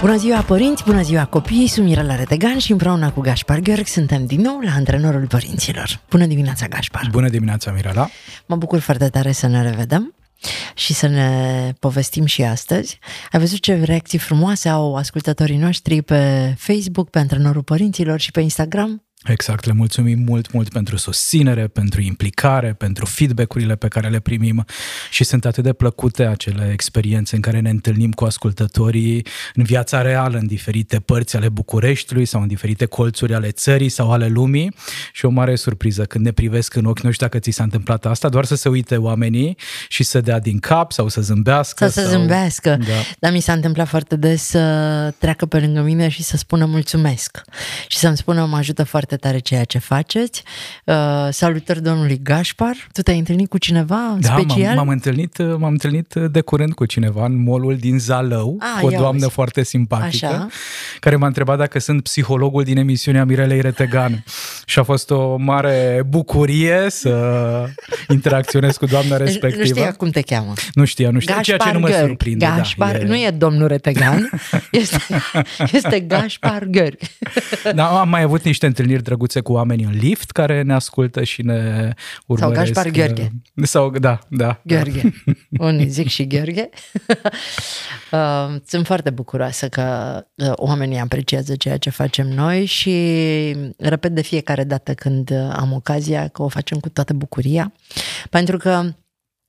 Bună ziua părinți, bună ziua copii, sunt Mirela Retegan și împreună cu Gaspar Gheorghe suntem din nou la Antrenorul Părinților. Bună dimineața, Gaspar! Bună dimineața, Mirela! Mă bucur foarte tare să ne revedem și să ne povestim și astăzi. Ai văzut ce reacții frumoase au ascultătorii noștri pe Facebook, pe Antrenorul Părinților și pe Instagram? Exact, le mulțumim mult, mult pentru susținere, pentru implicare, pentru feedback-urile pe care le primim și sunt atât de plăcute acele experiențe în care ne întâlnim cu ascultătorii în viața reală, în diferite părți ale Bucureștiului sau în diferite colțuri ale țării sau ale lumii și o mare surpriză când ne privesc în ochi, nu știu dacă ți s-a întâmplat asta, doar să se uite oamenii și să dea din cap sau să zâmbească. Să se zâmbească, da. dar mi s-a întâmplat foarte des să treacă pe lângă mine și să spună mulțumesc și să-mi spună mă ajută foarte foarte tare ceea ce faceți. Uh, salutări domnului Gașpar. Tu te-ai întâlnit cu cineva da, special? M-am, m-am, întâlnit, m-am întâlnit de curând cu cineva în molul din Zalău, ah, cu o doamnă uzi. foarte simpatică, Așa. care m-a întrebat dacă sunt psihologul din emisiunea Mirelei Retegan. și a fost o mare bucurie să interacționez cu doamna respectivă. Nu știa cum te cheamă. Nu știa, nu știa, Gașpar ceea ce nu mă surprinde. Da, Gașpar, da, e... nu e domnul Retegan, este, este Gașpar Gheorghe. Da, am mai avut niște întâlniri întâlniri drăguțe cu oameni în lift care ne ascultă și ne urmăresc. Sau Gaspar Gheorghe. Sau, da, da. Gheorghe. Unii zic și Gheorghe. Uh, sunt foarte bucuroasă că uh, oamenii apreciază ceea ce facem noi și repet de fiecare dată când am ocazia că o facem cu toată bucuria. Pentru că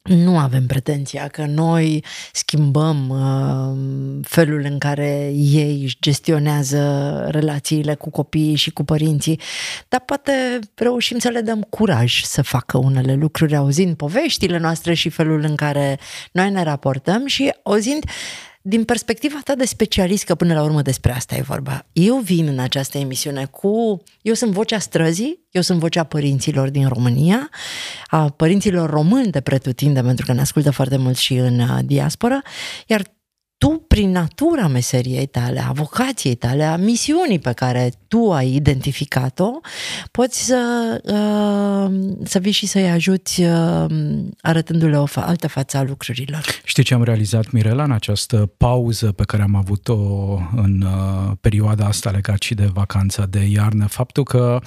nu avem pretenția că noi schimbăm uh, felul în care ei își gestionează relațiile cu copiii și cu părinții, dar poate reușim să le dăm curaj să facă unele lucruri auzind poveștile noastre și felul în care noi ne raportăm și auzind din perspectiva ta de specialist, că până la urmă despre asta e vorba, eu vin în această emisiune cu... Eu sunt vocea străzii, eu sunt vocea părinților din România, a părinților români de pretutinde, pentru că ne ascultă foarte mult și în uh, diaspora, iar tu, prin natura meseriei tale, a vocației tale, a misiunii pe care tu ai identificat-o, poți să, uh, să vii și să-i ajuți uh, arătându-le o fa- altă față a lucrurilor. Știi ce am realizat, Mirela, în această pauză pe care am avut-o în uh, perioada asta legat și de vacanța de iarnă? Faptul că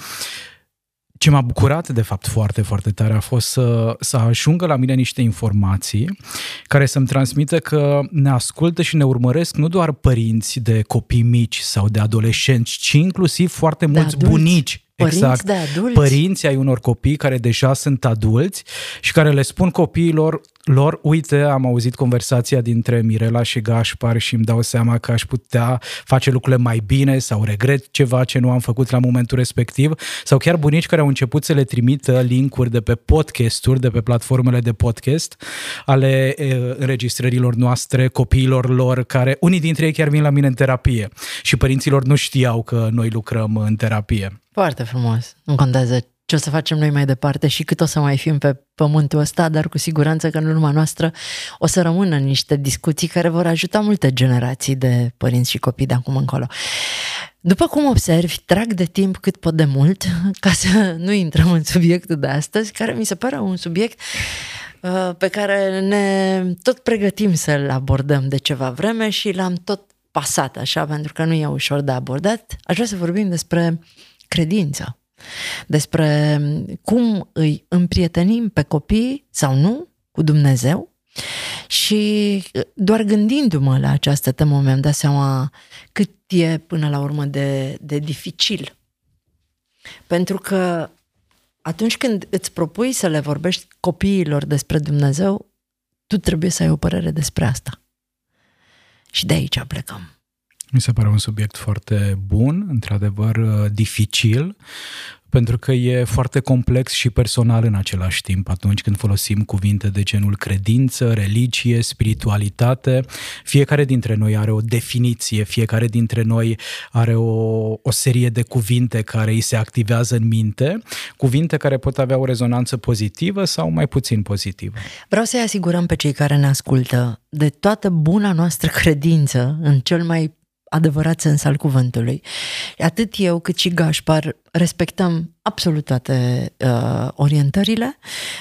ce m-a bucurat, de fapt, foarte, foarte tare a fost să, să ajungă la mine niște informații care să-mi transmită că ne ascultă și ne urmăresc nu doar părinți de copii mici sau de adolescenți, ci inclusiv foarte mulți adulți. bunici Părinți exact. de adulți. Părinții ai unor copii care deja sunt adulți și care le spun copiilor lor, uite, am auzit conversația dintre Mirela și Gașpar și îmi dau seama că aș putea face lucrurile mai bine sau regret ceva ce nu am făcut la momentul respectiv sau chiar bunici care au început să le trimită linkuri de pe podcasturi, de pe platformele de podcast ale e, înregistrărilor noastre, copiilor lor, care unii dintre ei chiar vin la mine în terapie și părinților nu știau că noi lucrăm în terapie. Foarte frumos. Nu contează ce o să facem noi mai departe și cât o să mai fim pe pământul ăsta, dar cu siguranță că în urma noastră o să rămână niște discuții care vor ajuta multe generații de părinți și copii de acum încolo. După cum observi, trag de timp cât pot de mult ca să nu intrăm în subiectul de astăzi, care mi se pare un subiect uh, pe care ne tot pregătim să-l abordăm de ceva vreme și l-am tot pasat așa, pentru că nu e ușor de abordat. Aș vrea să vorbim despre credință, despre cum îi împrietenim pe copii sau nu cu Dumnezeu și doar gândindu-mă la această temă mi-am dat seama cât e până la urmă de, de dificil. Pentru că atunci când îți propui să le vorbești copiilor despre Dumnezeu, tu trebuie să ai o părere despre asta. Și de aici plecăm. Mi se pare un subiect foarte bun, într-adevăr uh, dificil, pentru că e foarte complex și personal în același timp atunci când folosim cuvinte de genul credință, religie, spiritualitate. Fiecare dintre noi are o definiție, fiecare dintre noi are o, o serie de cuvinte care îi se activează în minte, cuvinte care pot avea o rezonanță pozitivă sau mai puțin pozitivă. Vreau să-i asigurăm pe cei care ne ascultă de toată buna noastră credință în cel mai adevărat sens al cuvântului. Atât eu cât și Gașpar respectăm absolut toate uh, orientările.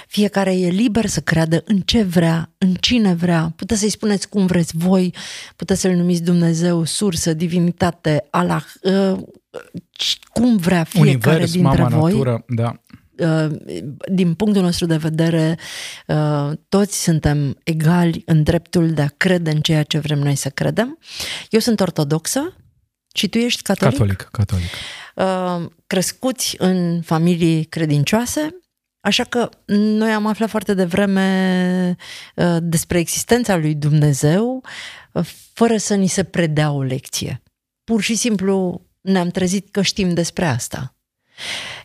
Fiecare e liber să creadă în ce vrea, în cine vrea. Puteți să-i spuneți cum vreți voi, puteți să-L numiți Dumnezeu, sursă, divinitate, Allah, uh, cum vrea fiecare Univers, dintre mama, voi. Natură, da. Uh, din punctul nostru de vedere, uh, toți suntem egali în dreptul de a crede în ceea ce vrem noi să credem. Eu sunt ortodoxă și tu ești catolic. Catolic, catolic. Uh, crescuți în familii credincioase, Așa că noi am aflat foarte devreme despre existența lui Dumnezeu fără să ni se predea o lecție. Pur și simplu ne-am trezit că știm despre asta.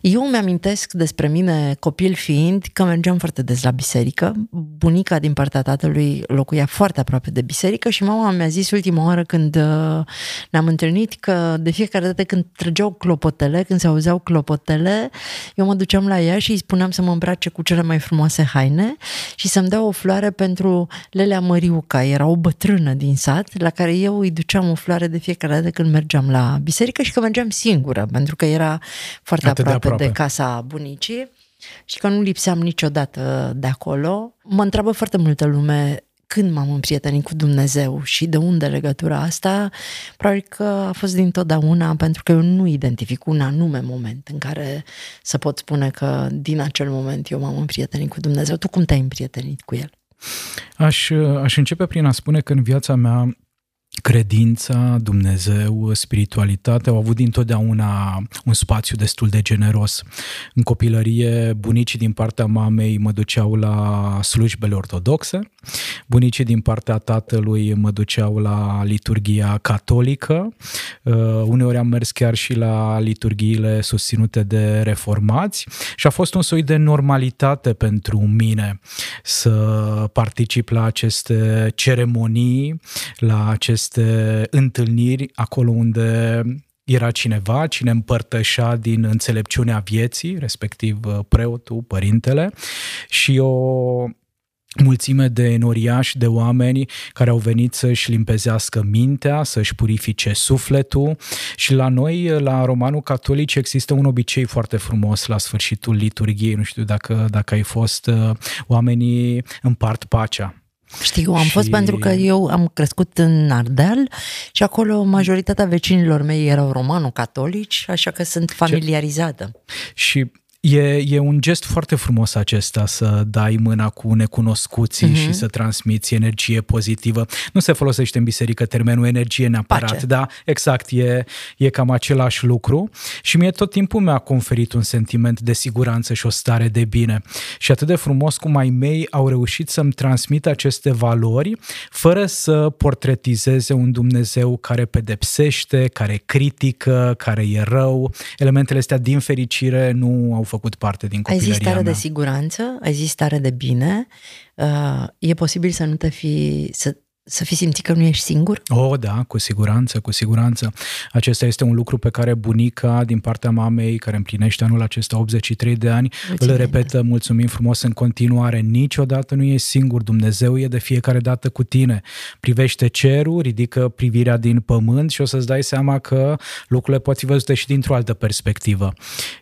Eu mi-amintesc despre mine, copil fiind, că mergeam foarte des la biserică. Bunica din partea tatălui locuia foarte aproape de biserică și mama mi-a zis ultima oară când uh, ne-am întâlnit că de fiecare dată când trăgeau clopotele, când se auzeau clopotele, eu mă duceam la ea și îi spuneam să mă îmbrace cu cele mai frumoase haine și să-mi dea o floare pentru Lelea Măriuca. Era o bătrână din sat la care eu îi duceam o floare de fiecare dată când mergeam la biserică și că mergeam singură, pentru că era foarte Atât de aproape de, aproape. de casa bunicii și că nu lipseam niciodată de acolo. Mă întreabă foarte multă lume când m-am împrietenit cu Dumnezeu și de unde legătura asta, probabil că a fost dintotdeauna pentru că eu nu identific un anume moment în care să pot spune că din acel moment eu m-am împrietenit cu Dumnezeu. Tu cum te-ai împrietenit cu El? Aș, aș începe prin a spune că în viața mea credința, Dumnezeu, spiritualitatea au avut dintotdeauna un spațiu destul de generos. În copilărie, bunicii din partea mamei mă duceau la slujbele ortodoxe, bunicii din partea tatălui mă duceau la liturgia catolică, uh, uneori am mers chiar și la liturgiile susținute de reformați și a fost un soi de normalitate pentru mine să particip la aceste ceremonii, la aceste întâlniri acolo unde era cineva, cine împărtășea din înțelepciunea vieții, respectiv uh, preotul, părintele, și o mulțime de enoriași, de oameni care au venit să-și limpezească mintea, să-și purifice sufletul și la noi, la Romanul Catolic, există un obicei foarte frumos la sfârșitul liturgiei, nu știu dacă, dacă ai fost, uh, oamenii împart pacea. Știu, am Și- fost pentru că eu am crescut în Ardeal și acolo majoritatea vecinilor mei erau romano-catolici, așa că sunt familiarizată. Și E, e un gest foarte frumos acesta să dai mâna cu necunoscuții Mhm. mm-hmm. și să transmiți energie pozitivă. Nu se folosește în biserică termenul energie neapărat, Pace. da, exact, e, e cam același lucru și mie tot timpul mi-a conferit un sentiment de siguranță și o stare de bine. Și atât de frumos cum ai mei au reușit să-mi transmită aceste valori fără să portretizeze un Dumnezeu care pedepsește, care critică, care e rău. Elementele astea, din fericire, nu au făcut parte din Ai copilăria zis stare mea. de siguranță, ai zis stare de bine, uh, e posibil să nu te fi, să, să fi simțit că nu ești singur? Oh, da, cu siguranță, cu siguranță. Acesta este un lucru pe care bunica din partea mamei, care împlinește anul acesta 83 de ani, Mulțumim. îl repetă mulțumim frumos în continuare. Niciodată nu ești singur, Dumnezeu e de fiecare dată cu tine. Privește cerul, ridică privirea din pământ și o să-ți dai seama că lucrurile pot fi văzute și dintr-o altă perspectivă.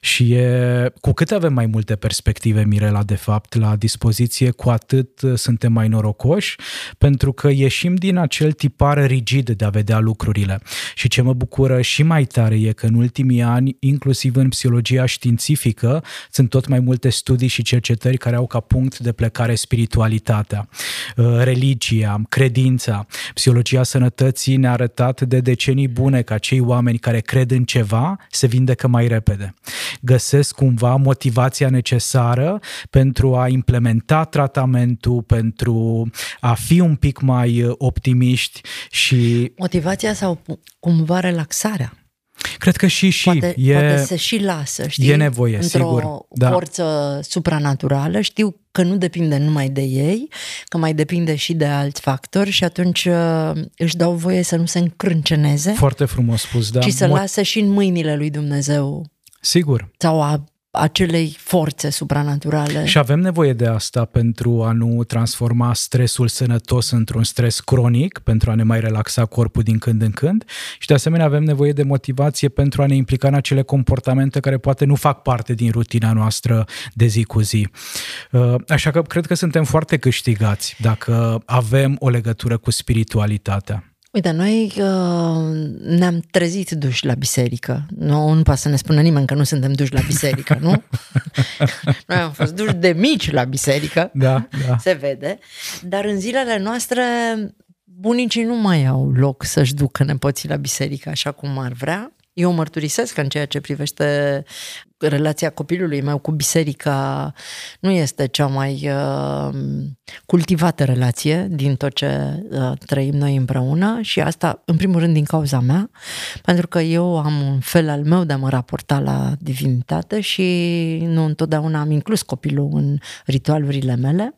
Și e, cu cât avem mai multe perspective, Mirela, de fapt, la dispoziție, cu atât uh, suntem mai norocoși, pentru că ieșim din acel tipar rigid de a vedea lucrurile. Și ce mă bucură și mai tare e că în ultimii ani, inclusiv în psihologia științifică, sunt tot mai multe studii și cercetări care au ca punct de plecare spiritualitatea, uh, religia, credința. Psihologia sănătății ne-a arătat de decenii bune că acei oameni care cred în ceva se vindecă mai repede. Găsesc cumva motivația necesară pentru a implementa tratamentul, pentru a fi un pic mai uh, optimiști și Motivația sau pu- cumva relaxarea? Cred că și și. Poate, e, poate se și lasă, știi? E nevoie, Într-o sigur. Da. forță supranaturală. Știu că nu depinde numai de ei, că mai depinde și de alți factori și atunci uh, își dau voie să nu se încrânceneze. Foarte frumos spus, da. Ci să Mo- lasă și în mâinile lui Dumnezeu. Sigur. Sau a acelei forțe supranaturale. Și avem nevoie de asta pentru a nu transforma stresul sănătos într-un stres cronic, pentru a ne mai relaxa corpul din când în când și de asemenea avem nevoie de motivație pentru a ne implica în acele comportamente care poate nu fac parte din rutina noastră de zi cu zi. Uh, așa că cred că suntem foarte câștigați dacă avem o legătură cu spiritualitatea. Uite, noi uh, ne-am trezit duși la biserică. Nu, nu poate să ne spună nimeni că nu suntem duși la biserică, nu? noi am fost duși de mici la biserică, da, da. se vede. Dar în zilele noastre bunicii nu mai au loc să-și ducă nepoții la biserică așa cum ar vrea. Eu mărturisesc în ceea ce privește relația copilului meu cu biserica nu este cea mai uh, cultivată relație din tot ce uh, trăim noi împreună și asta, în primul rând, din cauza mea, pentru că eu am un fel al meu de a mă raporta la divinitate și nu întotdeauna am inclus copilul în ritualurile mele.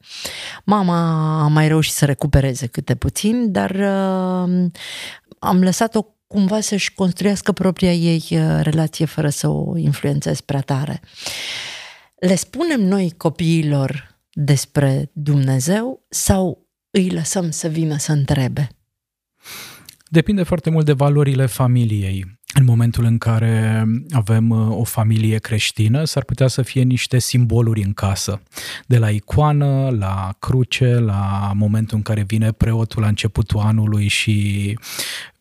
Mama a mai reușit să recupereze câte puțin, dar uh, am lăsat-o cumva să-și construiască propria ei uh, relație fără să o influențeze prea tare. Le spunem noi copiilor despre Dumnezeu sau îi lăsăm să vină să întrebe? Depinde foarte mult de valorile familiei în momentul în care avem uh, o familie creștină, s-ar putea să fie niște simboluri în casă. De la icoană, la cruce, la momentul în care vine preotul la începutul anului și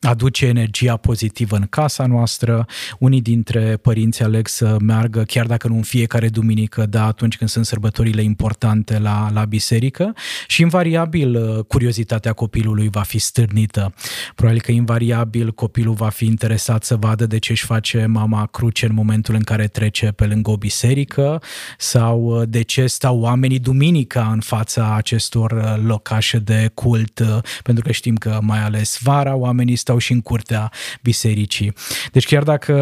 aduce energia pozitivă în casa noastră. Unii dintre părinți aleg să meargă, chiar dacă nu în fiecare duminică, dar atunci când sunt sărbătorile importante la, la biserică și invariabil uh, curiozitatea copilului va fi stârnită. Probabil că invariabil copilul va fi interesat să vadă de ce își face mama cruce în momentul în care trece pe lângă o biserică sau uh, de ce stau oamenii duminica în fața acestor uh, locașe de cult, pentru că știm că mai ales vara oamenii stau și în curtea bisericii. Deci chiar dacă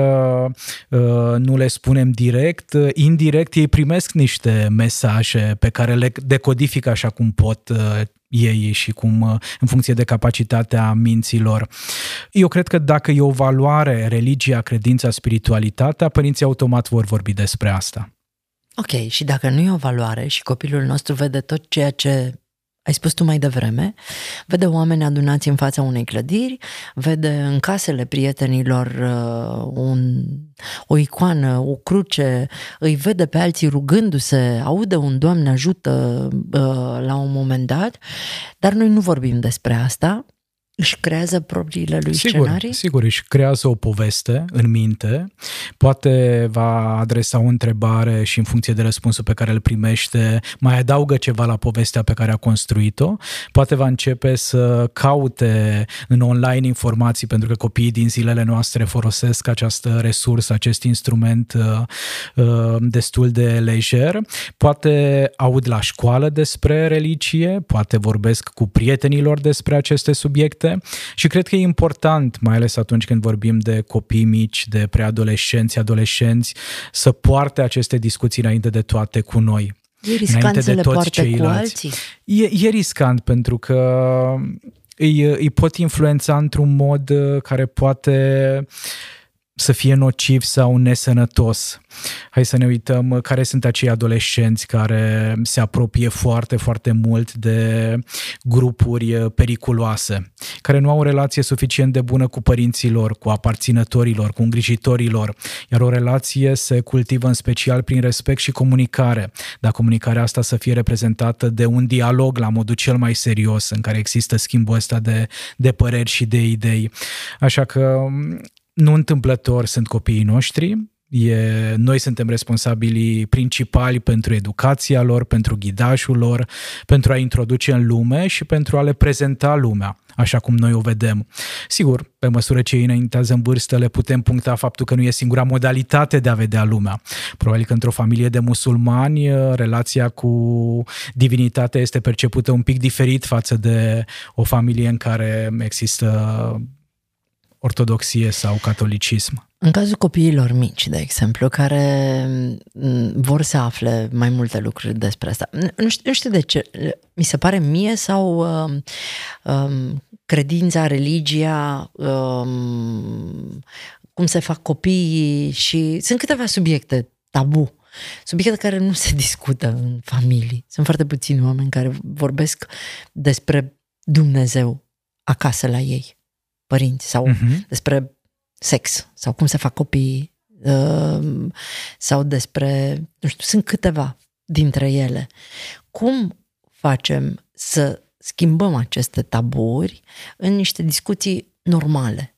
uh, nu le spunem direct, uh, indirect ei primesc niște mesaje pe care le decodifică așa cum pot uh, ei și cum în funcție de capacitatea minților. Eu cred că dacă e o valoare, religia, credința, spiritualitatea, părinții automat vor vorbi despre asta. Ok, și dacă nu e o valoare și copilul nostru vede tot ceea ce ai spus tu mai devreme, vede oameni adunați în fața unei clădiri, vede în casele prietenilor uh, un, o icoană, o cruce, îi vede pe alții rugându-se, aude un Doamne ajută uh, la un moment dat, dar noi nu vorbim despre asta, își creează propriile lui sigur, scenarii? Sigur, își creează o poveste în minte, poate va adresa o întrebare și în funcție de răspunsul pe care îl primește, mai adaugă ceva la povestea pe care a construit-o, poate va începe să caute în online informații, pentru că copiii din zilele noastre folosesc această resursă, acest instrument uh, uh, destul de lejer, poate aud la școală despre religie, poate vorbesc cu prietenilor despre aceste subiecte, departe și cred că e important, mai ales atunci când vorbim de copii mici, de preadolescenți, adolescenți, să poarte aceste discuții înainte de toate cu noi. E riscant să le poarte ceilalți. cu alții? E, e riscant pentru că îi, îi pot influența într-un mod uh, care poate să fie nociv sau nesănătos. Hai să ne uităm uh, care sunt acei adolescenți care se apropie foarte, foarte mult de grupuri uh, periculoase, care nu au o relație suficient de bună cu părinților, cu aparținătorilor, cu îngrijitorilor, iar o relație se cultivă în special prin respect și comunicare, dar comunicarea asta să fie reprezentată de un dialog la modul cel mai serios, în care există schimbul ăsta de, de păreri și de idei. Așa că nu întâmplător sunt copiii noștri, E, noi suntem responsabili principali pentru educația lor, pentru ghidajul lor, pentru a introduce în lume și pentru a le prezenta lumea așa cum noi o vedem. Sigur, pe măsură ce ei înaintează în vârstă, le putem puncta faptul că nu e singura modalitate de a vedea lumea. Probabil că într-o familie de musulmani, relația cu divinitatea este percepută un pic diferit față de o familie în care există ortodoxie sau catolicism. În cazul copiilor mici, de exemplu, care mm, vor să afle mai multe lucruri despre asta, nu știu, nu știu de ce, mi se pare mie sau um, um, credința, religia, um, cum se fac copiii și sunt câteva subiecte tabu, subiecte care nu se discută în familii. Sunt foarte puțini oameni care vorbesc despre Dumnezeu acasă la ei, părinți, sau uh-huh. despre sex, sau cum se fac copiii, uh, sau despre, nu știu, sunt câteva dintre ele. Cum facem să schimbăm aceste taburi în niște discuții normale?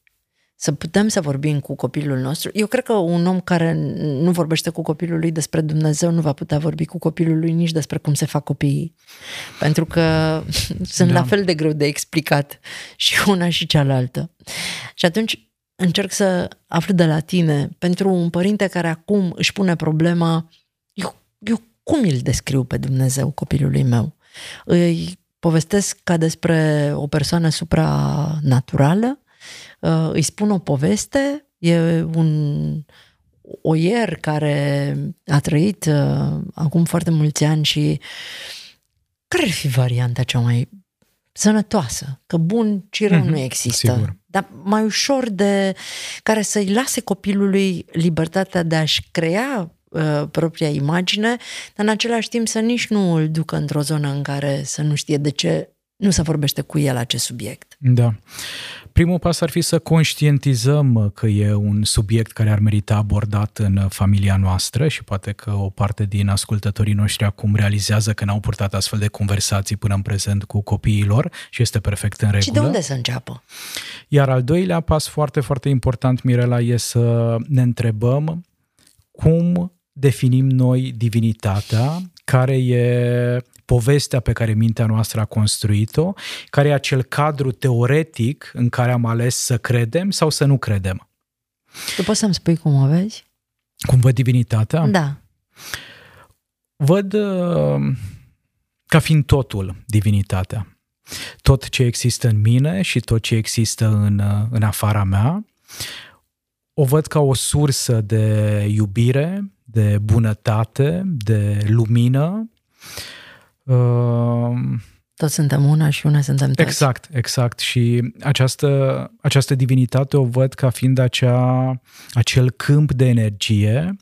Să putem să vorbim cu copilul nostru. Eu cred că un om care nu vorbește cu copilul lui despre Dumnezeu nu va putea vorbi cu copilul lui nici despre cum se fac copiii. Pentru că sunt da. la fel de greu de explicat și una și cealaltă. Și atunci încerc să aflu de la tine, pentru un părinte care acum își pune problema, eu, eu cum îl descriu pe Dumnezeu copilului meu? Îi povestesc ca despre o persoană supranaturală uh, îi spun o poveste, e un oier care a trăit uh, acum foarte mulți ani și care ar fi varianta cea mai sănătoasă? Că bun și rău mm-hmm, nu există. Sigur. Dar mai ușor de care să-i lase copilului libertatea de a-și crea uh, propria imagine, dar în același timp să nici nu îl ducă într-o zonă în care să nu știe de ce nu se vorbește cu el acest subiect. Da. Primul pas ar fi să conștientizăm că e un subiect care ar merita abordat în familia noastră și poate că o parte din ascultătorii noștri acum realizează că n-au purtat astfel de conversații până în prezent cu copiilor și este perfect în regulă. Și de unde să înceapă? Iar al doilea pas foarte, foarte important, Mirela, e să ne întrebăm cum definim noi divinitatea, care e povestea pe care mintea noastră a construit-o, care e acel cadru teoretic în care am ales să credem sau să nu credem. Tu poți să-mi spui cum o vezi? Cum văd divinitatea? Da. Văd uh, ca fiind totul divinitatea. Tot ce există în mine și tot ce există în, uh, în afara mea. O văd ca o sursă de iubire, de bunătate, de lumină, Uh, toți suntem una și una suntem toți. Exact, exact. Și această, această divinitate o văd ca fiind acea, acel câmp de energie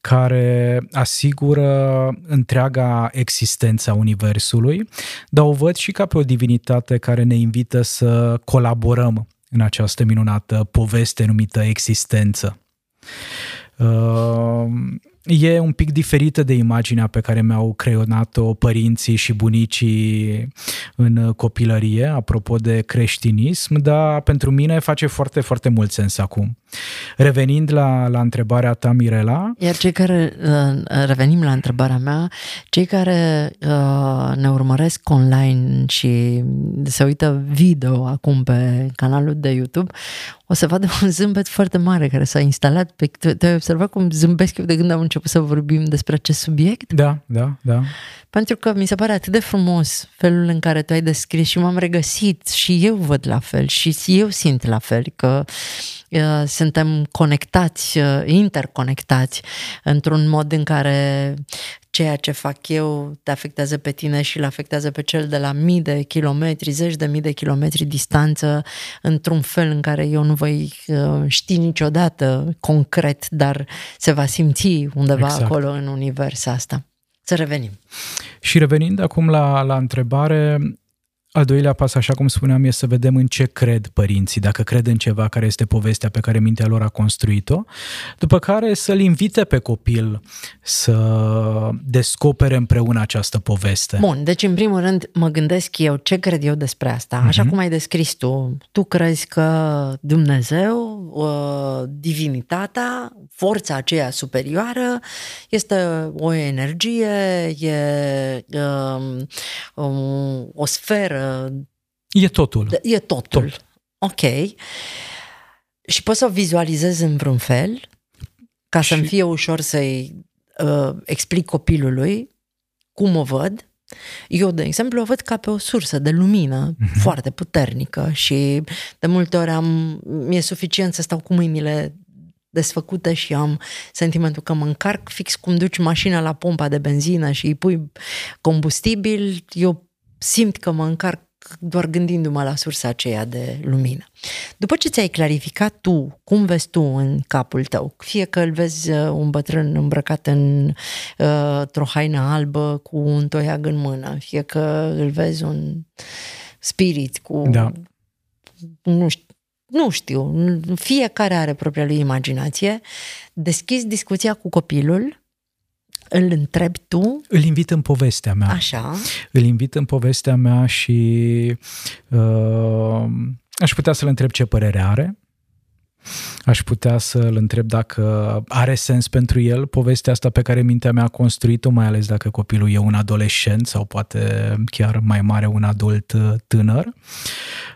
care asigură întreaga existență a Universului, dar o văd și ca pe o divinitate care ne invită să colaborăm în această minunată poveste numită existență. Uh, e un pic diferită de imaginea pe care mi-au creionat-o părinții și bunicii în copilărie, apropo de creștinism, dar pentru mine face foarte, foarte mult sens acum. Revenind la, la întrebarea ta, Mirela... Iar cei care, uh, revenim la întrebarea mea, cei care uh, ne urmăresc online și se uită video acum pe canalul de YouTube, o să vadă un zâmbet foarte mare care s-a instalat pe... Te-ai observat cum zâmbesc eu de când am început să vorbim despre acest subiect? Da, da, da. Pentru că mi se pare atât de frumos felul în care tu ai descris și m-am regăsit și eu văd la fel și eu simt la fel că uh, suntem conectați, uh, interconectați într-un mod în care ceea ce fac eu te afectează pe tine și îl afectează pe cel de la mii de kilometri, zeci de mii de kilometri distanță, într-un fel în care eu nu voi uh, ști niciodată concret, dar se va simți undeva exact. acolo în univers asta. Să revenim. Și revenind acum la, la întrebare, al doilea pas, așa cum spuneam, e să vedem în ce cred părinții, dacă cred în ceva care este povestea pe care mintea lor a construit-o, după care să-l invite pe copil să descopere împreună această poveste. Bun, deci în primul rând mă gândesc eu ce cred eu despre asta. Așa mm-hmm. cum ai descris tu, tu crezi că Dumnezeu, divinitatea, forța aceea superioară este o energie, e um, um, o sferă E totul. E totul. Tot. Ok. Și pot să o vizualizez în vreun fel, ca și... să-mi fie ușor să-i uh, explic copilului cum o văd Eu, de exemplu, o văd ca pe o sursă de lumină uh-huh. foarte puternică și de multe ori am, mi-e suficient să stau cu mâinile desfăcute și am sentimentul că mă încarc fix cum duci mașina la pompa de benzină și îi pui combustibil, eu simt că mă încarc doar gândindu-mă la sursa aceea de lumină. După ce ți-ai clarificat tu cum vezi tu în capul tău, fie că îl vezi uh, un bătrân îmbrăcat în uh, o haină albă cu un toiag în mână, fie că îl vezi un spirit cu... Da. Nu știu, nu știu, fiecare are propria lui imaginație, deschizi discuția cu copilul, îl întrebi tu? Îl invit în povestea mea. Așa. Îl invit în povestea mea și uh, aș putea să-l întreb ce părere are. Aș putea să-l întreb dacă are sens pentru el povestea asta pe care mintea mea a construit-o, mai ales dacă copilul e un adolescent sau poate chiar mai mare un adult uh, tânăr.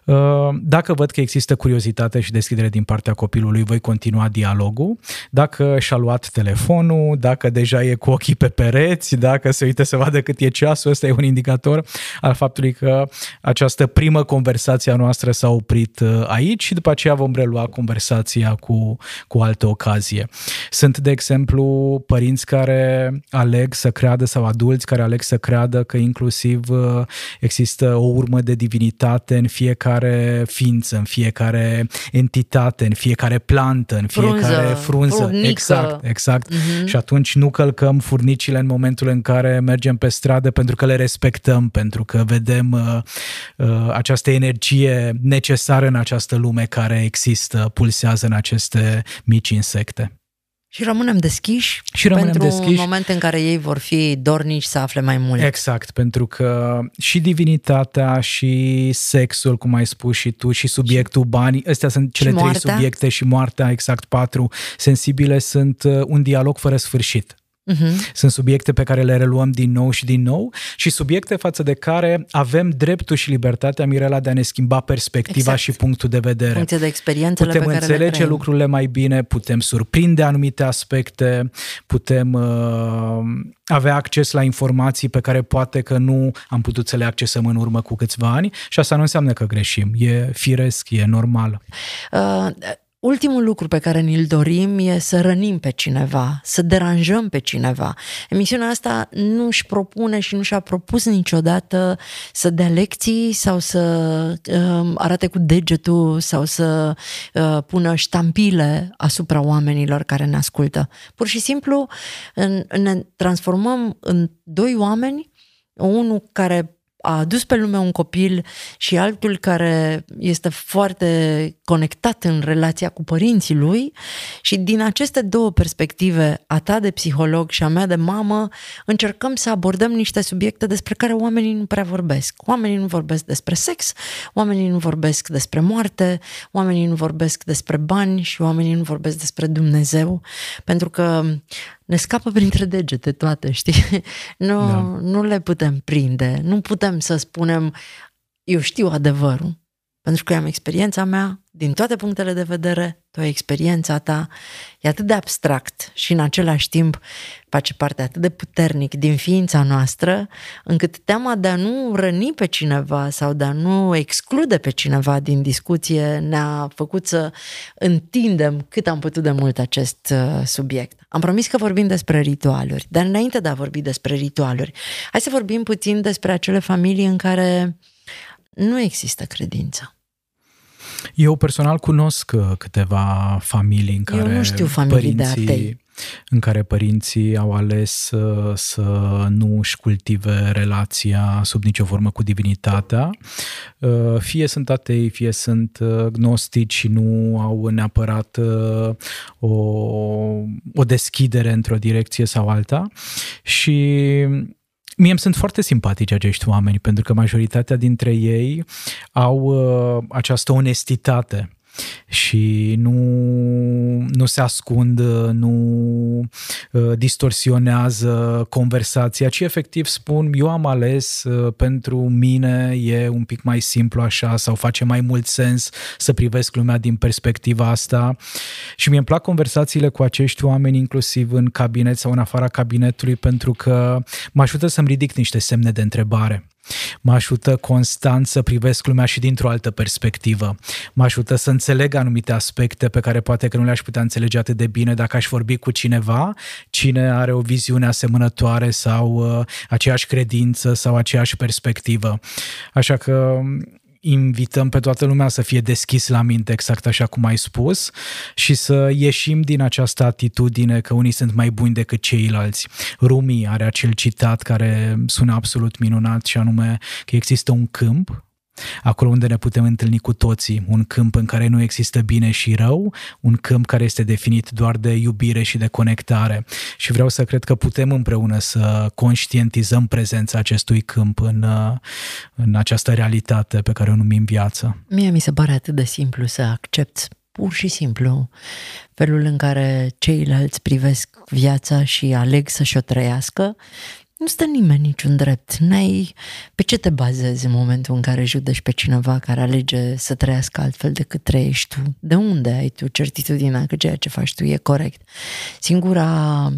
Uh, dacă văd că există curiozitate și deschidere din partea copilului, voi continua dialogul. Dacă și-a luat telefonul, dacă deja e cu ochii pe pereți, dacă se uită să vadă cât e ceasul, ăsta e un indicator al faptului că această primă conversație a noastră s-a oprit uh, aici și după aceea vom relua conversația cu, cu altă ocazie. Sunt, de exemplu, părinți care aleg să creadă sau adulți care aleg să creadă că inclusiv uh, există o urmă de divinitate în fiecare ființă, în fiecare entitate, în fiecare plantă, în fiecare frunză. frunză. Furnică. Exact, exact. Uh-huh. Și atunci nu călcăm furnicile în momentul în care mergem pe stradă pentru că le respectăm, pentru că vedem uh, uh, această energie necesară în această lume care există, pulsează în aceste mici insecte. Și rămânem deschiși și rămânem pentru deschiși. un moment în care ei vor fi dornici să afle mai mult. Exact, pentru că și divinitatea și sexul, cum ai spus și tu, și subiectul banii, astea sunt cele trei subiecte și moartea, exact patru sensibile, sunt uh, un dialog fără sfârșit. Uh-huh. Sunt subiecte pe care le reluăm din nou și din nou și subiecte față de care avem dreptul și libertatea, Mirela, de a ne schimba perspectiva exact. și punctul de vedere. Funcție de experiențele putem pe care înțelege le lucrurile mai bine, putem surprinde anumite aspecte, putem uh, avea acces la informații pe care poate că nu am putut să le accesăm în urmă cu câțiva ani și asta nu înseamnă că greșim. E firesc, e normal. Uh, ultimul lucru pe care ni-l dorim e să rănim pe cineva, să deranjăm pe cineva. Emisiunea asta nu își propune și nu și-a propus niciodată să dea lecții sau să uh, arate cu degetul sau să uh, pună ștampile asupra oamenilor care ne ascultă. Pur și simplu în, ne transformăm în doi oameni, unul care a adus pe lume un copil și altul care este foarte conectat în relația cu părinții lui și din aceste două perspective, a ta de psiholog și a mea de mamă, încercăm să abordăm niște subiecte despre care oamenii nu prea vorbesc. Oamenii nu vorbesc despre sex, oamenii nu vorbesc despre moarte, oamenii nu vorbesc despre bani și oamenii nu vorbesc despre Dumnezeu, pentru că ne scapă printre degete toate, știi? Nu, da. nu le putem prinde, nu putem să spunem eu știu adevărul, pentru că eu am experiența mea, din toate punctele de vedere, tu ai experiența ta, e atât de abstract și în același timp face parte atât de puternic din ființa noastră, încât teama de a nu răni pe cineva sau de a nu exclude pe cineva din discuție ne-a făcut să întindem cât am putut de mult acest uh, subiect. Am promis că vorbim despre ritualuri, dar înainte de a vorbi despre ritualuri, hai să vorbim puțin despre acele familii în care nu există credință. Eu personal cunosc uh, câteva familii în care Eu nu știu familii părinții, de atei. în care părinții au ales să, să nu își cultive relația sub nicio formă cu divinitatea. Uh, fie sunt atei, fie sunt uh, gnostici și nu au neapărat o, o deschidere într-o direcție sau alta. Și Mie îmi sunt foarte simpatici acești oameni, pentru că majoritatea dintre ei au uh, această onestitate și nu, nu se ascund, nu uh, distorsionează conversația, ci efectiv spun eu am ales, uh, pentru mine e un pic mai simplu așa sau face mai mult sens să privesc lumea din perspectiva asta și mi-e plac conversațiile cu acești oameni inclusiv în cabinet sau în afara cabinetului pentru că mă ajută să-mi ridic niște semne de întrebare. Mă ajută constant să privesc lumea și dintr-o altă perspectivă. Mă ajută să înțeleg anumite aspecte pe care poate că nu le-aș putea înțelege atât de bine dacă aș vorbi cu cineva, cine are o viziune asemănătoare sau uh, aceeași credință sau aceeași perspectivă. Așa că invităm pe toată lumea să fie deschis la minte, exact așa cum ai spus, și să ieșim din această atitudine că unii sunt mai buni decât ceilalți. Rumi are acel citat care sună absolut minunat și anume că există un câmp acolo unde ne putem întâlni cu toții, un câmp în care nu există bine și rău, un câmp care este definit doar de iubire și de conectare. Și vreau să cred că putem împreună să conștientizăm prezența acestui câmp în, în această realitate pe care o numim viață. Mie mi se pare atât de simplu să accept pur și simplu felul în care ceilalți privesc viața și aleg să-și o trăiască nu stă nimeni niciun drept. N-ai... Pe ce te bazezi în momentul în care judeci pe cineva care alege să trăiască altfel decât trăiești tu? De unde ai tu certitudinea că ceea ce faci tu e corect? Singura...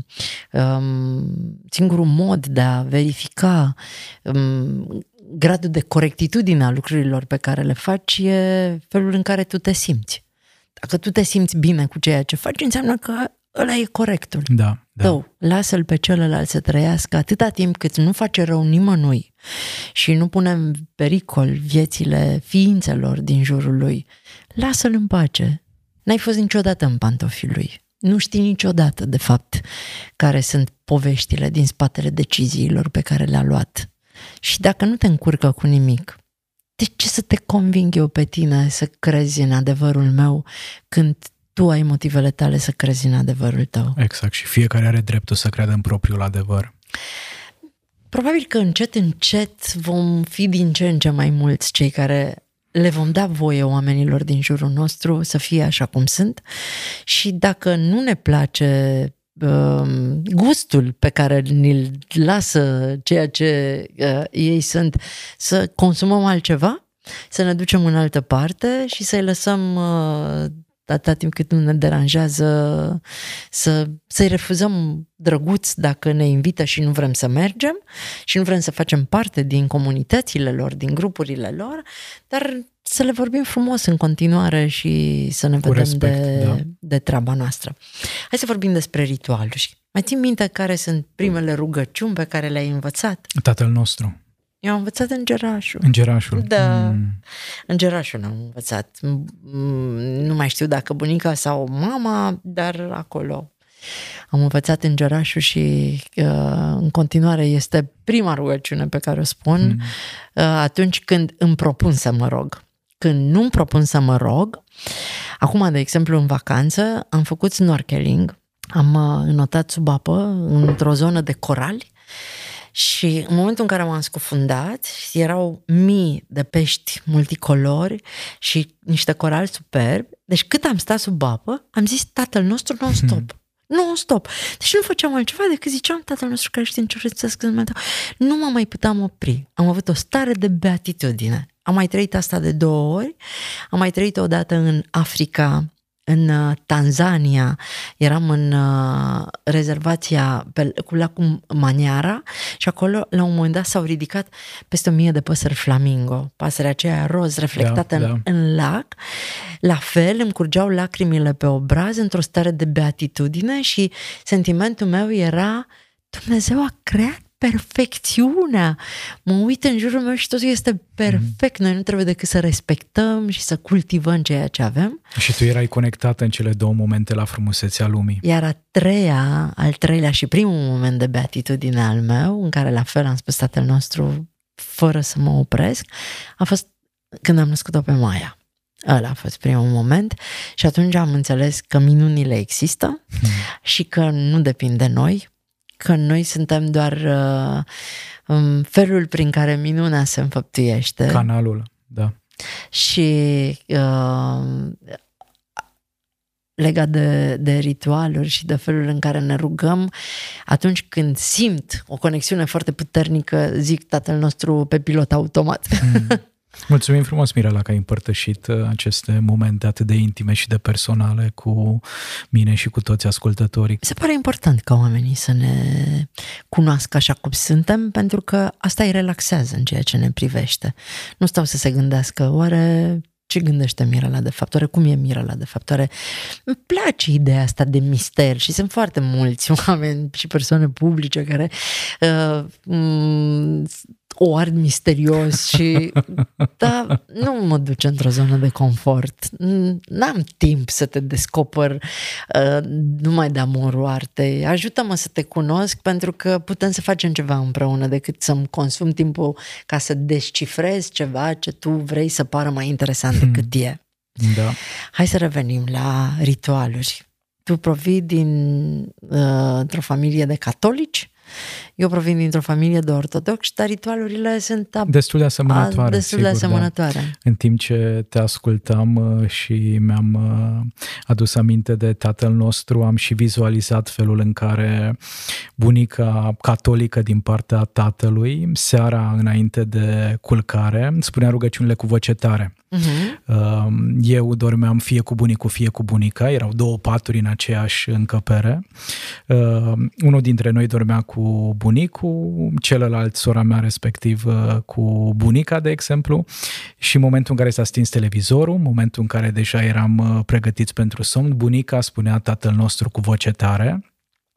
Um, singurul mod de a verifica um, gradul de corectitudine a lucrurilor pe care le faci e felul în care tu te simți. Dacă tu te simți bine cu ceea ce faci, înseamnă că ăla e corectul. Da, da. Tău. Lasă-l pe celălalt să trăiască atâta timp cât nu face rău nimănui și nu punem în pericol viețile ființelor din jurul lui. Lasă-l în pace. N-ai fost niciodată în pantofii lui. Nu știi niciodată, de fapt, care sunt poveștile din spatele deciziilor pe care le-a luat. Și dacă nu te încurcă cu nimic, de ce să te conving eu pe tine să crezi în adevărul meu când tu ai motivele tale să crezi în adevărul tău. Exact, și fiecare are dreptul să creadă în propriul adevăr. Probabil că încet, încet vom fi din ce în ce mai mulți cei care le vom da voie oamenilor din jurul nostru să fie așa cum sunt și dacă nu ne place um, gustul pe care ni-l lasă ceea ce uh, ei sunt, să consumăm altceva, să ne ducem în altă parte și să-i lăsăm uh, atâta timp cât nu ne deranjează să, să-i refuzăm drăguț dacă ne invită și nu vrem să mergem și nu vrem să facem parte din comunitățile lor, din grupurile lor, dar să le vorbim frumos în continuare și să ne Cu vedem respect, de, da. de treaba noastră. Hai să vorbim despre ritualuri. Mai țin minte care sunt primele rugăciuni pe care le-ai învățat? Tatăl nostru. Eu am învățat în Gerașul. În Gerașul? Da, mm. în Gerașul am învățat. Nu mai știu dacă bunica sau mama, dar acolo am învățat în Gerașul și uh, în continuare este prima rugăciune pe care o spun mm. uh, atunci când îmi propun să mă rog. Când nu îmi propun să mă rog, acum, de exemplu, în vacanță, am făcut snorkeling, am uh, înotat sub apă într-o zonă de corali și în momentul în care m-am scufundat, erau mii de pești multicolori și niște corali superbi. Deci cât am stat sub apă, am zis tatăl nostru non-stop. Hmm. Non-stop. Deci nu făceam altceva decât ziceam tatăl nostru care știe înciorețesc în Nu mă mai puteam opri. Am avut o stare de beatitudine. Am mai trăit asta de două ori. Am mai trăit odată în Africa în uh, Tanzania, eram în uh, rezervația pe, cu lacul Maniara și acolo la un moment dat s-au ridicat peste o mie de păsări flamingo, pasărea aceea roz reflectată da, în, da. în lac. La fel îmi curgeau lacrimile pe obraz într-o stare de beatitudine și sentimentul meu era Dumnezeu a creat perfecțiunea. Mă uit în jurul meu și totul este perfect. Noi nu trebuie decât să respectăm și să cultivăm ceea ce avem. Și tu erai conectată în cele două momente la frumusețea lumii. Iar a treia, al treilea și primul moment de beatitudine al meu, în care la fel am spus tatăl nostru fără să mă opresc, a fost când am născut-o pe Maia. Ăla a fost primul moment și atunci am înțeles că minunile există hmm. și că nu depind de noi, că noi suntem doar uh, felul prin care minunea se înfăptuiește. Canalul, da. Și uh, legat de, de ritualuri și de felul în care ne rugăm, atunci când simt o conexiune foarte puternică, zic tatăl nostru pe pilot automat. Mm. Mulțumim frumos, Mirela, că ai împărtășit uh, aceste momente atât de intime și de personale cu mine și cu toți ascultătorii. Se pare important ca oamenii să ne cunoască așa cum suntem, pentru că asta îi relaxează în ceea ce ne privește. Nu stau să se gândească, oare ce gândește Mirela de fapt, oare cum e Mirela de fapt, oare îmi place ideea asta de mister și sunt foarte mulți oameni și persoane publice care uh, o ard misterios și da, nu mă duce într-o zonă de confort. N-am timp să te descoper uh, numai de amorul artei. Ajută-mă să te cunosc pentru că putem să facem ceva împreună decât să-mi consum timpul ca să descifrez ceva ce tu vrei să pară mai interesant hmm. decât e. Da. Hai să revenim la ritualuri. Tu provii din uh, într-o familie de catolici? Eu provin dintr-o familie de ortodoxi, dar ritualurile sunt ab- destul de asemănătoare. Destul sigur, de da. asemănătoare. Da. În timp ce te ascultam uh, și mi-am uh, adus aminte de tatăl nostru, am și vizualizat felul în care bunica catolică din partea tatălui, seara înainte de culcare, spunea rugăciunile cu voce tare. Uh-huh. Eu dormeam fie cu bunicul, fie cu bunica, erau două paturi în aceeași încăpere. Uh, unul dintre noi dormea cu bunicul, celălalt, sora mea respectiv, uh, cu bunica, de exemplu, și în momentul în care s-a stins televizorul, în momentul în care deja eram uh, pregătiți pentru somn, bunica spunea tatăl nostru cu voce tare,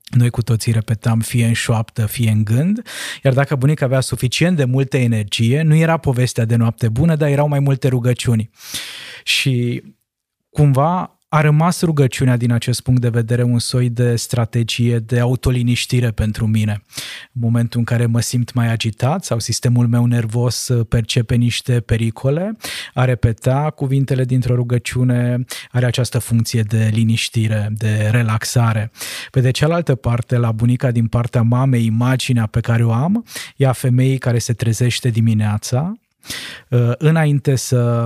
noi cu toții repetam fie în șoaptă, fie în gând, iar dacă bunica avea suficient de multă energie, nu era povestea de noapte bună, dar erau mai multe rugăciuni. Și cumva a rămas rugăciunea din acest punct de vedere un soi de strategie de autoliniștire pentru mine. În momentul în care mă simt mai agitat sau sistemul meu nervos percepe niște pericole, a repeta cuvintele dintr-o rugăciune are această funcție de liniștire, de relaxare. Pe de cealaltă parte, la bunica din partea mamei, imaginea pe care o am, e a femeii care se trezește dimineața, Uh, înainte să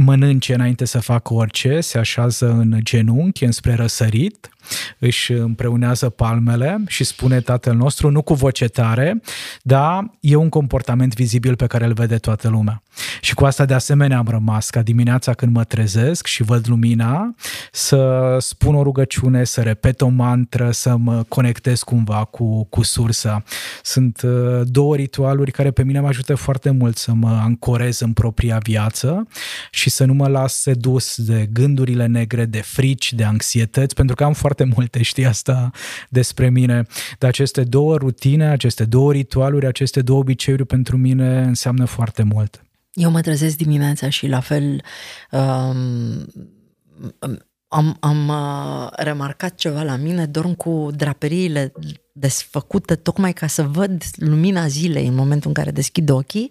mănânce, înainte să facă orice, se așează în genunchi, înspre răsărit, își împreunează palmele și spune Tatăl nostru, nu cu voce tare, dar e un comportament vizibil pe care îl vede toată lumea. Și cu asta de asemenea am rămas, ca dimineața când mă trezesc și văd lumina, să spun o rugăciune, să repet o mantră, să mă conectez cumva cu, cu sursa. Sunt uh, două ritualuri care pe mine mă ajută foarte mult să mă ancorez în propria viață și să nu mă las sedus de gândurile negre, de frici, de anxietăți, pentru că am foarte foarte multe, știi asta despre mine. Dar aceste două rutine, aceste două ritualuri, aceste două obiceiuri pentru mine înseamnă foarte mult. Eu mă trezesc dimineața și la fel um, am, am uh, remarcat ceva la mine, dorm cu draperiile desfăcute tocmai ca să văd lumina zilei în momentul în care deschid ochii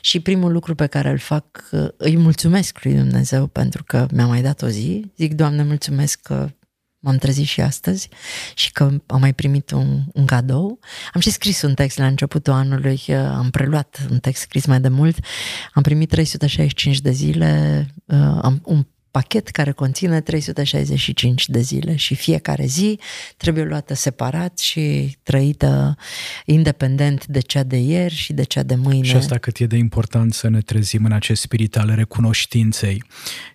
și primul lucru pe care îl fac, uh, îi mulțumesc lui Dumnezeu pentru că mi-a mai dat o zi. Zic, Doamne, mulțumesc că m-am trezit și astăzi și că am mai primit un, un cadou. Am și scris un text la începutul anului, uh, am preluat un text scris mai de mult, am primit 365 de zile, uh, am un pachet care conține 365 de zile și fiecare zi trebuie luată separat și trăită independent de cea de ieri și de cea de mâine. Și asta cât e de important să ne trezim în acest spirit al recunoștinței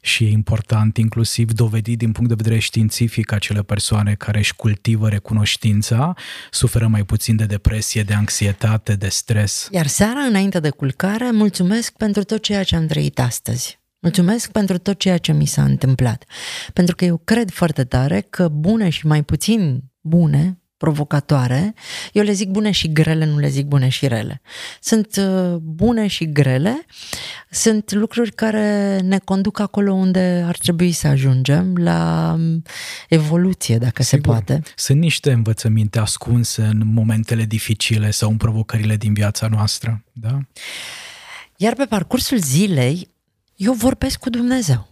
și e important inclusiv dovedit din punct de vedere științific acele persoane care își cultivă recunoștința suferă mai puțin de depresie, de anxietate, de stres. Iar seara înainte de culcare mulțumesc pentru tot ceea ce am trăit astăzi. Mulțumesc pentru tot ceea ce mi s-a întâmplat. Pentru că eu cred foarte tare că bune și mai puțin bune, provocatoare, eu le zic bune și grele, nu le zic bune și rele. Sunt uh, bune și grele, sunt lucruri care ne conduc acolo unde ar trebui să ajungem, la um, evoluție, dacă Sigur. se poate. Sunt niște învățăminte ascunse în momentele dificile sau în provocările din viața noastră, da? Iar pe parcursul zilei, eu vorbesc cu Dumnezeu.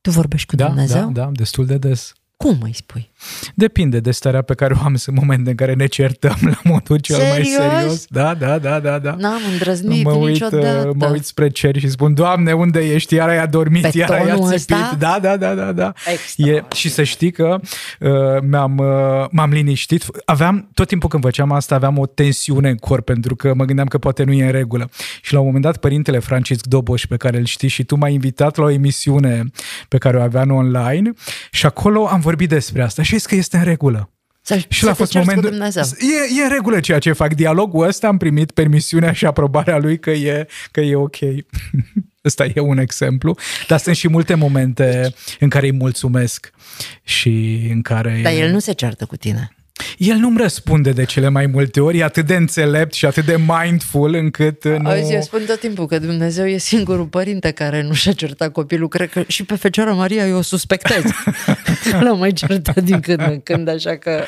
Tu vorbești cu da, Dumnezeu? Da, da, destul de des. Cum îi spui? Depinde de starea pe care o am în momente în care ne certăm la modul cel Serios? mai serios. Da, da, da, da, da. N-am îndrăznit mă uit, niciodată. uh, mă uit spre cer și spun, Doamne, unde ești? Iar ai adormit, Pe iar ai tonul țipit. ăsta? Da, da, da, da, da. E, Extraordinar. și să știi că uh, mi-am, uh, m-am liniștit. Aveam, tot timpul când făceam asta, aveam o tensiune în corp, pentru că mă gândeam că poate nu e în regulă. Și la un moment dat, părintele Francisc Doboș, pe care îl știi și tu, m-a invitat la o emisiune pe care o aveam online și acolo am vorbit despre asta și zis că este în regulă. Să, Și să l-a te fost ceri cu momentul. Dumnezeu. E, e în regulă ceea ce fac. Dialogul ăsta am primit permisiunea și aprobarea lui că e, că e ok. Ăsta e un exemplu. Dar sunt și multe momente în care îi mulțumesc și în care... Dar el nu se ceartă cu tine. El nu-mi răspunde de cele mai multe ori, e atât de înțelept și atât de mindful încât nu... Auzi, eu spun tot timpul că Dumnezeu e singurul părinte care nu și-a certat copilul. Cred că și pe Fecioara Maria eu o suspectez. Că L-am mai certat din când în când, așa că...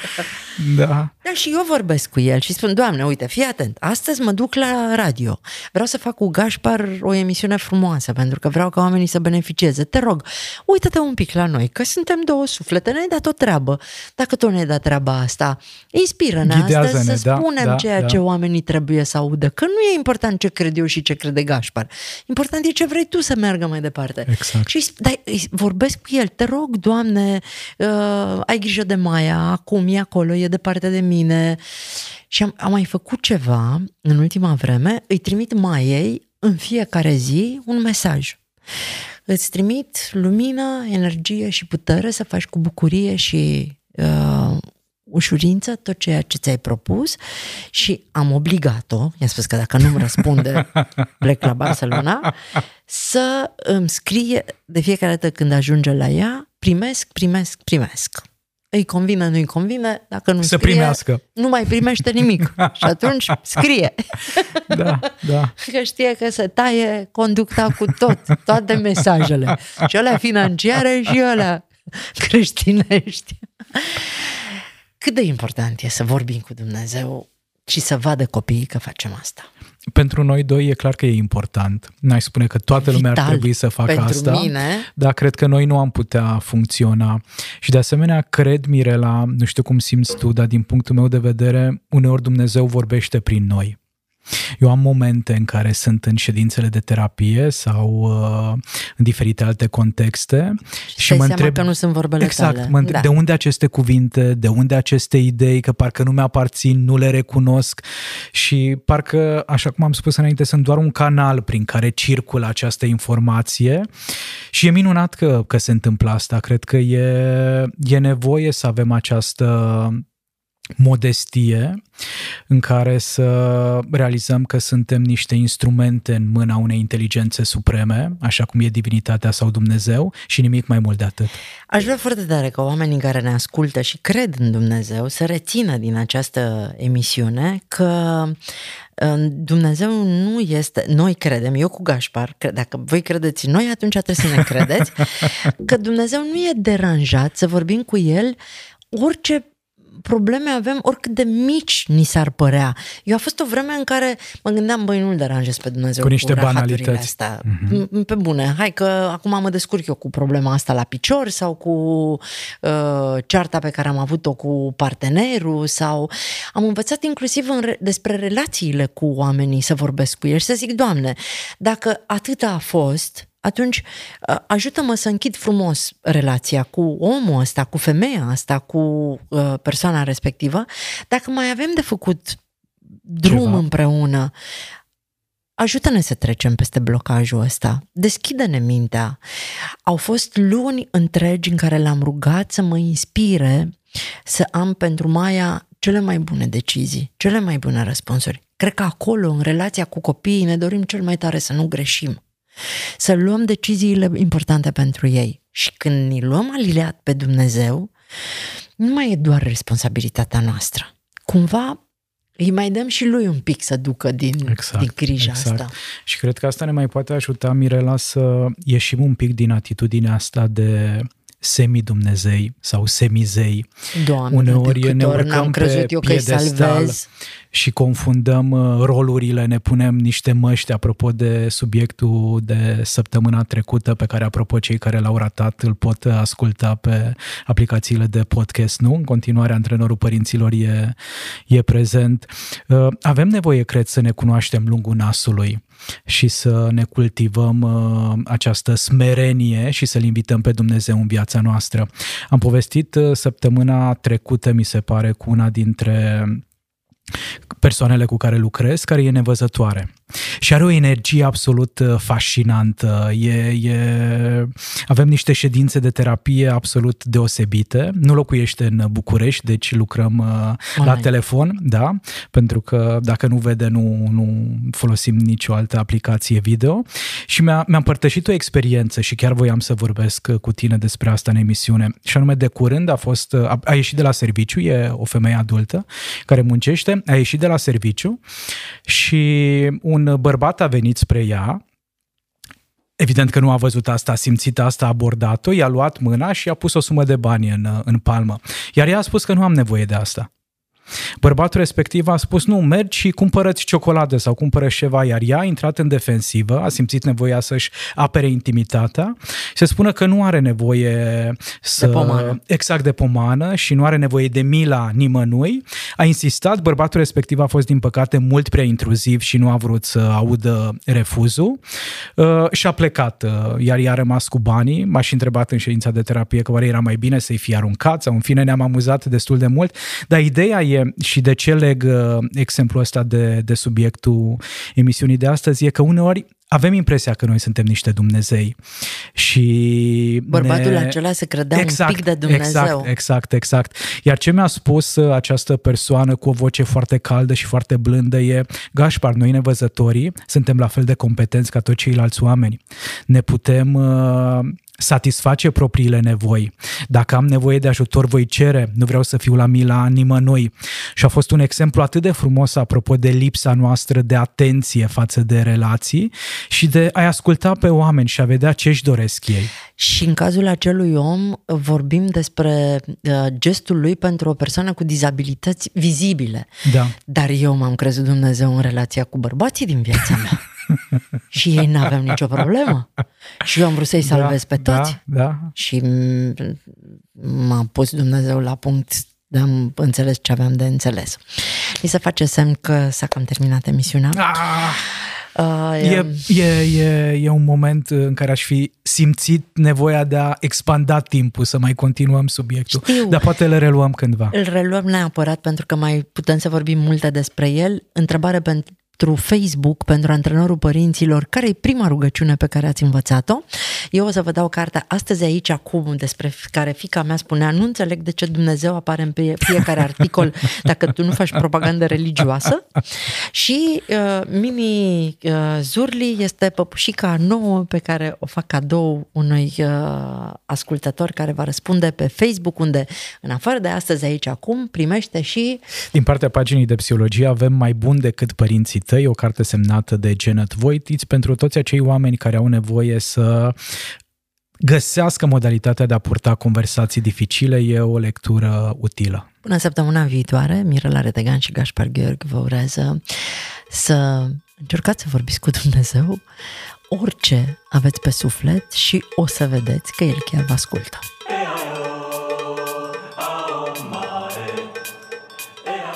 Da. Da, și eu vorbesc cu el și spun, Doamne, uite, fii atent, astăzi mă duc la radio. Vreau să fac cu Gașpar o emisiune frumoasă, pentru că vreau ca oamenii să beneficieze. Te rog, uită-te un pic la noi, că suntem două suflete, ne-ai dat o treabă. Dacă tu ne-ai dat treaba asta, inspiră-ne Ghidează-ne, astăzi să da, spunem da, ceea da. ce oamenii trebuie să audă. Că nu e important ce cred eu și ce crede Gașpar. Important e ce vrei tu să meargă mai departe. Exact. Și îi sp- dai, îi vorbesc cu el, te rog, Doamne, uh, ai grijă de Maia, acum e acolo, e departe de mine. Și am, am mai făcut ceva în ultima vreme, îi trimit Maiei în fiecare zi un mesaj. Îți trimit lumină, energie și putere să faci cu bucurie și uh, ușurință tot ceea ce ți-ai propus și am obligat-o, i-am spus că dacă nu-mi răspunde, plec la Barcelona, să îmi scrie de fiecare dată când ajunge la ea, primesc, primesc, primesc. Îi convine, nu-i convine, dacă nu Să scrie, primească. nu mai primește nimic. și atunci scrie. Da, da. că știe că se taie conducta cu tot, toate mesajele. Și alea financiare și alea creștinești. Cât de important e să vorbim cu Dumnezeu și să vadă copiii că facem asta. Pentru noi doi e clar că e important. N-ai spune că toată lumea ar Vital trebui să facă pentru asta. mine. Dar cred că noi nu am putea funcționa. Și de asemenea, cred, Mirela, nu știu cum simți tu, dar din punctul meu de vedere, uneori Dumnezeu vorbește prin noi. Eu am momente în care sunt în ședințele de terapie sau uh, în diferite alte contexte Și, și mă întreb că nu sunt vorbele Exact, tale. mă întreb da. de unde aceste cuvinte, de unde aceste idei, că parcă nu mi-aparțin, nu le recunosc și parcă, așa cum am spus înainte, sunt doar un canal prin care circulă această informație și e minunat că, că se întâmplă asta. Cred că e, e nevoie să avem această modestie în care să realizăm că suntem niște instrumente în mâna unei inteligențe supreme, așa cum e divinitatea sau Dumnezeu și nimic mai mult de atât. Aș vrea foarte tare ca oamenii care ne ascultă și cred în Dumnezeu să rețină din această emisiune că uh, Dumnezeu nu este, noi credem, eu cu Gașpar, că dacă voi credeți în noi, atunci trebuie să ne credeți, că Dumnezeu nu e deranjat să vorbim cu El orice probleme avem, oricât de mici ni s-ar părea. Eu a fost o vreme în care mă gândeam, băi, nu-L deranjez pe Dumnezeu Cu niște rahaturile banalități. Astea. Mm-hmm. Pe bune, hai că acum mă descurc eu cu problema asta la picior sau cu uh, cearta pe care am avut-o cu partenerul sau am învățat inclusiv în re- despre relațiile cu oamenii să vorbesc cu ei și să zic, Doamne, dacă atâta a fost, atunci uh, ajută-mă să închid frumos relația cu omul ăsta, cu femeia asta, cu uh, persoana respectivă. Dacă mai avem de făcut drum Ceva. împreună, ajută-ne să trecem peste blocajul ăsta. Deschide-ne mintea. Au fost luni întregi în care l-am rugat să mă inspire să am pentru Maia cele mai bune decizii, cele mai bune răspunsuri. Cred că acolo, în relația cu copiii, ne dorim cel mai tare să nu greșim să luăm deciziile importante pentru ei. Și când ni luăm aliliat pe Dumnezeu, nu mai e doar responsabilitatea noastră. Cumva îi mai dăm și lui un pic să ducă din, Exact, din grija exact. asta. Și cred că asta ne mai poate ajuta, Mirela, să ieșim un pic din atitudinea asta de semidumnezei sau semizei. Doamne, Uneori ne ori urcăm n-am crezut pe eu că-i piedestal salvez. și confundăm uh, rolurile, ne punem niște măști apropo de subiectul de săptămâna trecută pe care, apropo, cei care l-au ratat îl pot asculta pe aplicațiile de podcast, nu? În continuare, antrenorul părinților e, e prezent. Uh, Avem nevoie, cred, să ne cunoaștem lungul nasului și să ne cultivăm uh, această smerenie și să-L invităm pe Dumnezeu în viața noastră. Am povestit uh, săptămâna trecută, mi se pare, cu una dintre persoanele cu care lucrez, care e nevăzătoare. Și are o energie absolut uh, fascinantă. E, e... Avem niște ședințe de terapie absolut deosebite. Nu locuiește în București, deci lucrăm uh, la Online. telefon, da, pentru că dacă nu vede, nu, nu folosim nicio altă aplicație video. Și mi-a, mi-a împărtășit o experiență și chiar voiam să vorbesc uh, cu tine despre asta în emisiune. Și anume, de curând a fost, uh, a, a ieșit de la serviciu, e o femeie adultă care muncește, a ieșit de la serviciu și un bărbat a venit spre ea Evident că nu a văzut asta, a simțit asta, a abordat-o, i-a luat mâna și a pus o sumă de bani în, în palmă. Iar ea a spus că nu am nevoie de asta. Bărbatul respectiv a spus, nu, mergi și cumpărăți ciocoladă sau cumpără ceva, iar ea a intrat în defensivă, a simțit nevoia să-și apere intimitatea și se spune că nu are nevoie să... De pomană. Exact, de pomană și nu are nevoie de mila nimănui. A insistat, bărbatul respectiv a fost, din păcate, mult prea intruziv și nu a vrut să audă refuzul uh, și a plecat, uh, iar ea a rămas cu banii. M-aș și întrebat în ședința de terapie că oare era mai bine să-i fie aruncat sau în fine ne-am amuzat destul de mult, dar ideea e și de ce leg uh, exemplul ăsta de, de subiectul emisiunii de astăzi e că uneori avem impresia că noi suntem niște Dumnezei și Bărbatul ne... acela se credea un pic de Dumnezeu. Exact, exact, exact. Iar ce mi-a spus uh, această persoană cu o voce foarte caldă și foarte blândă e Gașpar, noi nevăzătorii suntem la fel de competenți ca toți ceilalți oameni. Ne putem uh, satisface propriile nevoi. Dacă am nevoie de ajutor, voi cere. Nu vreau să fiu la mila nimănui. Și a fost un exemplu atât de frumos apropo de lipsa noastră de atenție față de relații și de a asculta pe oameni și a vedea ce își doresc ei. Și în cazul acelui om vorbim despre uh, gestul lui pentru o persoană cu dizabilități vizibile. Da. Dar eu m-am crezut Dumnezeu în relația cu bărbații din viața mea. și ei n-aveam nicio problemă. Și eu am vrut să-i salvez pe toți. Da, da. Și m- m-a pus Dumnezeu la punct de am înțeles ce aveam de înțeles. Mi se face semn că s-a cam terminat emisiunea. Ah! Uh, E, e, e, e un moment în care aș fi simțit nevoia de a expanda timpul, să mai continuăm subiectul. Știu. Dar poate le reluăm cândva. Îl reluăm neapărat pentru că mai putem să vorbim multe despre el. Întrebare pentru Facebook, pentru antrenorul părinților, care e prima rugăciune pe care ați învățat-o? Eu o să vă dau cartea astăzi aici, acum, despre care fica mea spunea, nu înțeleg de ce Dumnezeu apare în pie- fiecare articol dacă tu nu faci propagandă religioasă. Și uh, Mimi uh, Zurli este păpușica nouă pe care o fac cadou unui uh, ascultător care va răspunde pe Facebook, unde, în afară de astăzi aici, acum, primește și Din partea paginii de psihologie avem Mai bun decât părinții tăi, o carte semnată de Janet Voitiț pentru toți acei oameni care au nevoie să găsească modalitatea de a purta conversații dificile, e o lectură utilă. Până săptămâna viitoare, Mirela Retegan și Gașpar Gheorg vă urează să încercați să vorbiți cu Dumnezeu orice aveți pe suflet și o să vedeți că El chiar vă ascultă.